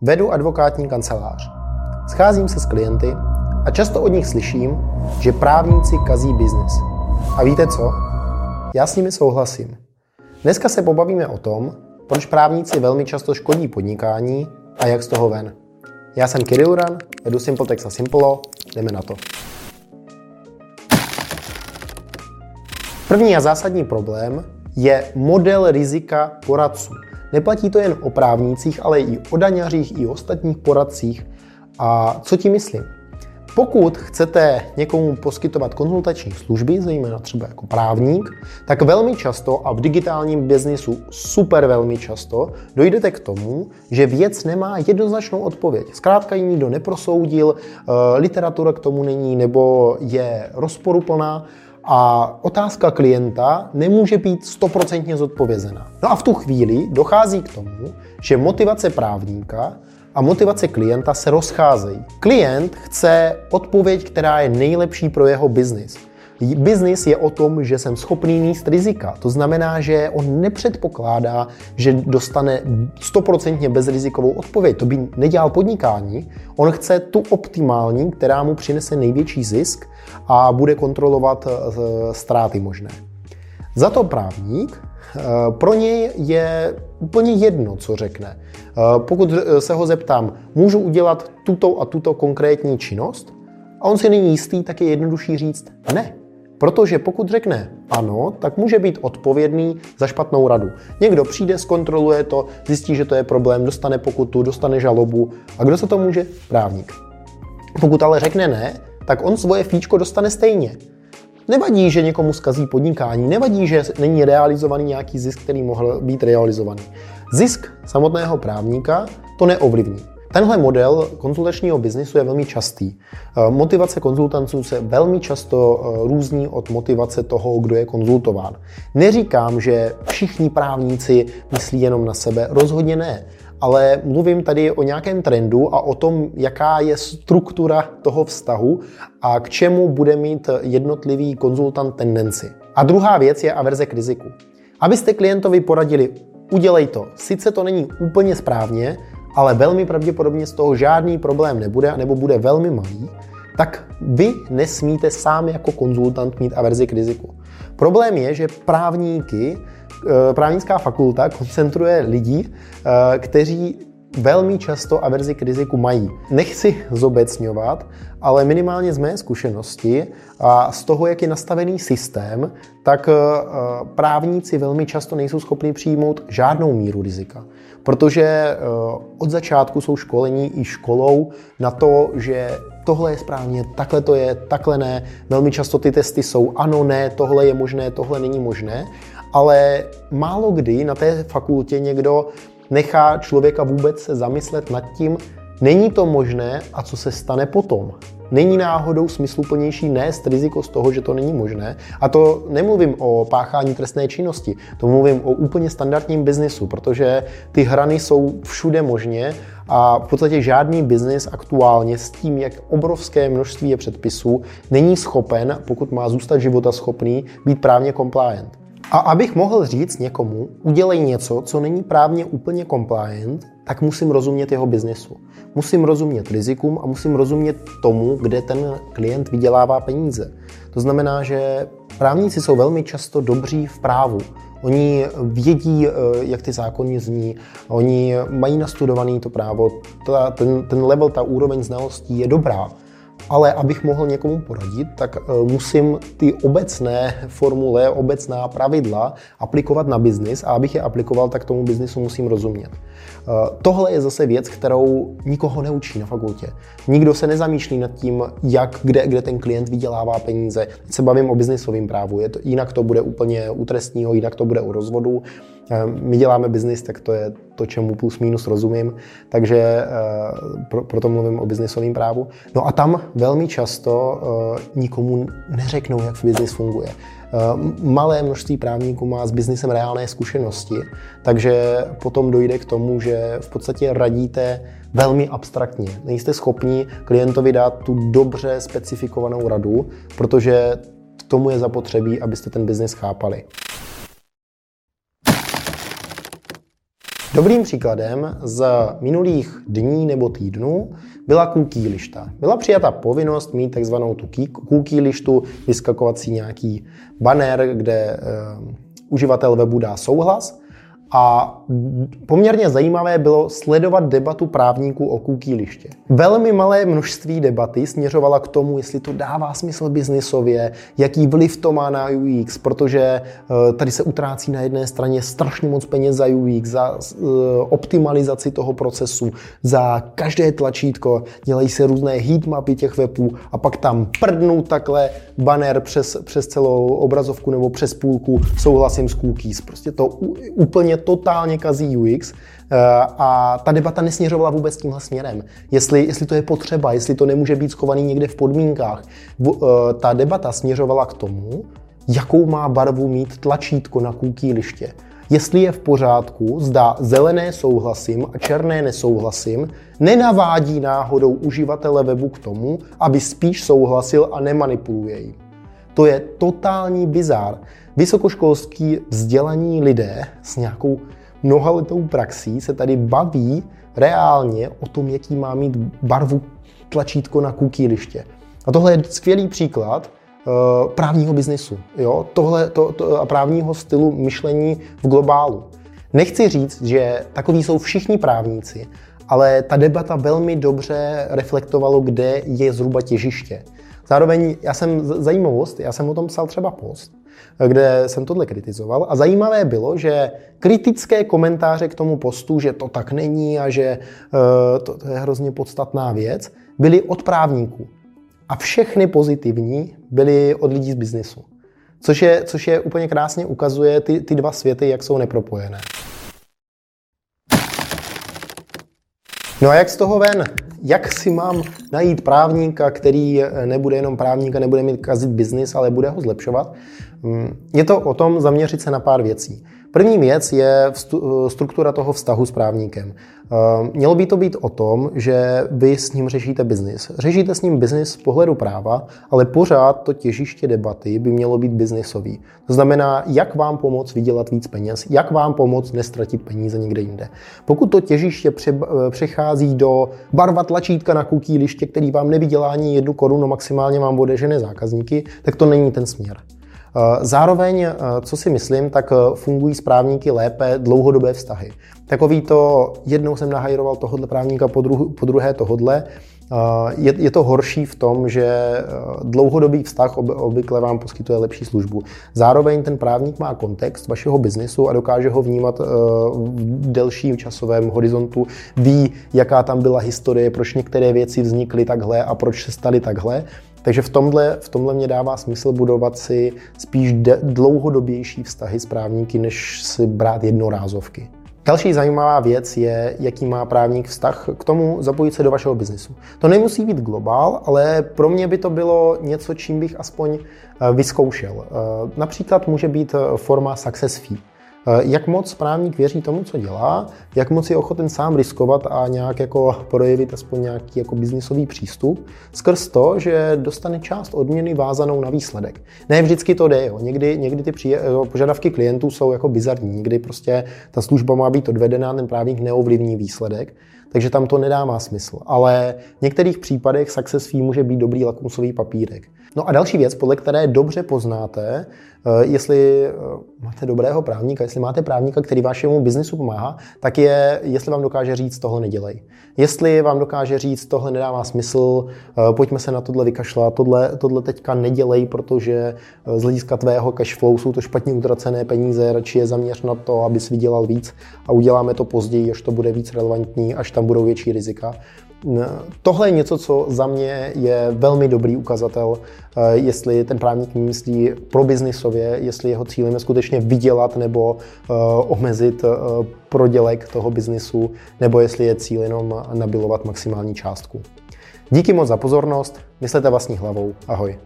Vedu advokátní kancelář. Scházím se s klienty a často od nich slyším, že právníci kazí biznis. A víte co? Já s nimi souhlasím. Dneska se pobavíme o tom, proč právníci velmi často škodí podnikání a jak z toho ven. Já jsem Kirill Uran, vedu Simpletex a Simplo, jdeme na to. První a zásadní problém je model rizika poradců. Neplatí to jen o právnících, ale i o daňařích, i o ostatních poradcích. A co tím myslím? Pokud chcete někomu poskytovat konzultační služby, zejména třeba jako právník, tak velmi často a v digitálním biznisu super velmi často dojdete k tomu, že věc nemá jednoznačnou odpověď. Zkrátka ji nikdo neprosoudil, eh, literatura k tomu není nebo je rozporuplná a otázka klienta nemůže být stoprocentně zodpovězena. No a v tu chvíli dochází k tomu, že motivace právníka a motivace klienta se rozcházejí. Klient chce odpověď, která je nejlepší pro jeho biznis. Biznis je o tom, že jsem schopný níst rizika. To znamená, že on nepředpokládá, že dostane stoprocentně bezrizikovou odpověď. To by nedělal podnikání. On chce tu optimální, která mu přinese největší zisk a bude kontrolovat eh, ztráty možné. Za to právník eh, pro něj je úplně jedno, co řekne. Eh, pokud se ho zeptám, můžu udělat tuto a tuto konkrétní činnost, a on si není jistý, tak je jednodušší říct ne. Protože pokud řekne ano, tak může být odpovědný za špatnou radu. Někdo přijde, zkontroluje to, zjistí, že to je problém, dostane pokutu, dostane žalobu. A kdo se to může? Právník. Pokud ale řekne ne, tak on svoje fíčko dostane stejně. Nevadí, že někomu zkazí podnikání, nevadí, že není realizovaný nějaký zisk, který mohl být realizovaný. Zisk samotného právníka to neovlivní. Tenhle model konzultačního biznisu je velmi častý. Eh, motivace konzultantů se velmi často eh, různí od motivace toho, kdo je konzultován. Neříkám, že všichni právníci myslí jenom na sebe, rozhodně ne. Ale mluvím tady o nějakém trendu a o tom, jaká je struktura toho vztahu a k čemu bude mít jednotlivý konzultant tendenci. A druhá věc je averze k riziku. Abyste klientovi poradili, udělej to. Sice to není úplně správně, ale velmi pravděpodobně z toho žádný problém nebude, nebo bude velmi malý, tak vy nesmíte sám jako konzultant mít averzi k riziku. Problém je, že právníky, eh, právnická fakulta koncentruje lidi, eh, kteří velmi často averzi k riziku mají. Nechci zobecňovat, ale minimálně z mé zkušenosti a z toho, jak je nastavený systém, tak eh, právníci velmi často nejsou schopni přijmout žádnou míru rizika. Protože eh, od začátku jsou školení i školou na to, že tohle je správně, takhle to je, takhle ne. Velmi často ty testy jsou ano, ne, tohle je možné, tohle není možné. Ale málo kdy na té fakultě někdo nechá člověka vůbec se zamyslet nad tím, není to možné a co se stane potom. Není náhodou smysluplnější nést riziko z toho, že to není možné. A to nemluvím o páchání trestné činnosti, to mluvím o úplně standardním biznisu, protože ty hrany jsou všude možně a v podstatě žádný biznis aktuálně s tím, jak obrovské množství je předpisů, není schopen, pokud má zůstat života schopný, být právně compliant. A abych mohl říct někomu, udělej něco, co není právně úplně compliant, tak musím rozumět jeho biznesu. Musím rozumět rizikům a musím rozumět tomu, kde ten klient vydělává peníze. To znamená, že právníci jsou velmi často dobří v právu. Oni vědí, eh, jak ty zákony zní, oni mají nastudovaný to právo, ta, ten, ten level, ta úroveň znalostí je dobrá. Ale abych mohl někomu poradit, tak eh, musím ty obecné formule, obecná pravidla aplikovat na biznis a abych je aplikoval, tak tomu biznisu musím rozumět. Eh, tohle je zase věc, kterou nikoho neučí na fakultě. Nikdo se nezamýšlí nad tím, jak, kde, kde ten klient vydělává peníze. Teď se bavím o biznisovém právu. Je to, jinak to bude úplně u trestního, jinak to bude u rozvodu. Eh, my děláme biznis, tak to je to, čemu plus minus rozumím, takže eh, pro, proto mluvím o biznisovém právu. No a tam velmi často eh, nikomu neřeknou, jak biznis funguje. Malé množství právníků má s biznisem reálné zkušenosti, takže potom dojde k tomu, že v podstatě radíte velmi abstraktně. Nejste schopni klientovi dát tu dobře specifikovanou radu, protože k tomu je zapotřebí, abyste ten biznis chápali. Dobrým příkladem z minulých dní nebo týdnů byla cookie lišta. Byla přijata povinnost mít takzvanou tu cookie lištu, vyskakovací nějaký banner, kde uh, uživatel webu dá souhlas a poměrně zajímavé bylo sledovat debatu právníků o cookie liště. Velmi malé množství debaty směřovala k tomu, jestli to dává smysl biznisově, jaký vliv to má na UX, protože eh, tady se utrácí na jedné straně strašně moc peněz za UX, za eh, optimalizaci toho procesu, za každé tlačítko, dělají se různé heatmapy těch webů a pak tam prdnou takhle banner přes, přes celou obrazovku nebo přes půlku souhlasím s cookies. Prostě to úplně totálně kazí UX eh, a ta debata nesměřovala vůbec tímhle směrem. Jestli, jestli to je potřeba, jestli to nemůže být schovaný někde v podmínkách. Eh, ta debata směřovala k tomu, jakou má barvu mít tlačítko na kůký liště. Jestli je v pořádku, zda zelené souhlasím a černé nesouhlasím, nenavádí náhodou uživatele webu k tomu, aby spíš souhlasil a nemanipuluje jim. To je totální bizár vysokoškolský vzdělaní lidé s nějakou mnohaletou praxí se tady baví reálně o tom, jaký má mít barvu tlačítko na kukýliště. A tohle je skvělý příklad uh, právního biznesu, jo? Tohle, to, to, a právního stylu myšlení v globálu. Nechci říct, že takový jsou všichni právníci, ale ta debata velmi dobře reflektovalo, kde je zhruba těžiště. Zároveň já jsem zajímavost, já jsem o tom psal třeba post, kde jsem tohle kritizoval. A zajímavé bylo, že kritické komentáře k tomu postu, že to tak není a že uh, to, to je hrozně podstatná věc, byly od právníků. A všechny pozitivní byly od lidí z biznesu. Což je, což je úplně krásně ukazuje ty, ty dva světy, jak jsou nepropojené. No a jak z toho ven? Jak si mám najít právníka, který nebude jenom právník a nebude mít kazit biznis, ale bude ho zlepšovat? Mm, je to o tom zaměřit se na pár věcí. První věc je struktura toho vztahu s právníkem. Eh, mělo by to být o tom, že vy s ním řešíte biznis. Řešíte s ním biznis z pohledu práva, ale pořád to těžiště debaty by mělo být biznisový. To znamená, jak vám pomoct vydělat víc peněz, jak vám pomoct nestratit peníze někde jinde. Pokud to těžiště eh, přechází do barva tlačítka na kuký liště, který vám nevydělá ani jednu korunu, maximálně vám odežené zákazníky, tak to není ten směr. Eh, zároveň, eh, co si myslím, tak eh, fungují správníky lépe dlouhodobé vztahy. Takový to, jednou jsem nahajroval tohohle právníka, po, druh, po druhé tohodle, je, je to horší v tom, že dlouhodobý vztah obvykle vám poskytuje lepší službu. Zároveň ten právník má kontext vašeho biznesu a dokáže ho vnímat v delším časovém horizontu, ví, jaká tam byla historie, proč některé věci vznikly takhle a proč se staly takhle. Takže v tomhle, v tomhle mě dává smysl budovat si spíš de- dlouhodobější vztahy s právníky, než si brát jednorázovky. Další zajímavá věc je, jaký má právník vztah k tomu zapojit se do vašeho biznesu. To nemusí být globál, ale pro mě by to bylo něco, čím bych aspoň eh, vyzkoušel. Eh, například může být eh, forma success fee. Eh, jak moc právník věří tomu, co dělá, jak moc je ochoten sám riskovat a nějak jako projevit aspoň nějaký jako biznisový přístup, skrz to, že dostane část odměny vázanou na výsledek. Ne vždycky to jde, jo. Někdy, někdy ty příje, požadavky klientů jsou jako bizarní, někdy prostě ta služba má být odvedená, ten právník neovlivní výsledek, takže tam to nedává smysl. Ale v některých případech success fee může být dobrý lakmusový papírek. No a další věc, podle které dobře poznáte, eh, jestli eh, máte dobrého právníka, jestli máte právníka, který vašemu biznisu pomáhá, tak je, jestli vám dokáže říct, tohle nedělej. Jestli vám dokáže říct, tohle nedává smysl, eh, pojďme se na tohle vykašlat, tohle, tohle teďka nedělej, protože z hlediska tvého cash flow jsou to špatně utracené peníze, radši je zaměř na to, abys vydělal víc a uděláme to později, až to bude víc relevantní, až tam budou větší rizika. Tohle je něco, co za mě je velmi dobrý ukazatel, eh, jestli ten právník myslí pro biznisově, jestli jeho cílem je skutečně vydělat nebo eh, omezit eh, prodělek toho biznisu, nebo jestli je cíl jenom nabilovat maximální částku. Díky moc za pozornost, myslete vlastní hlavou, ahoj.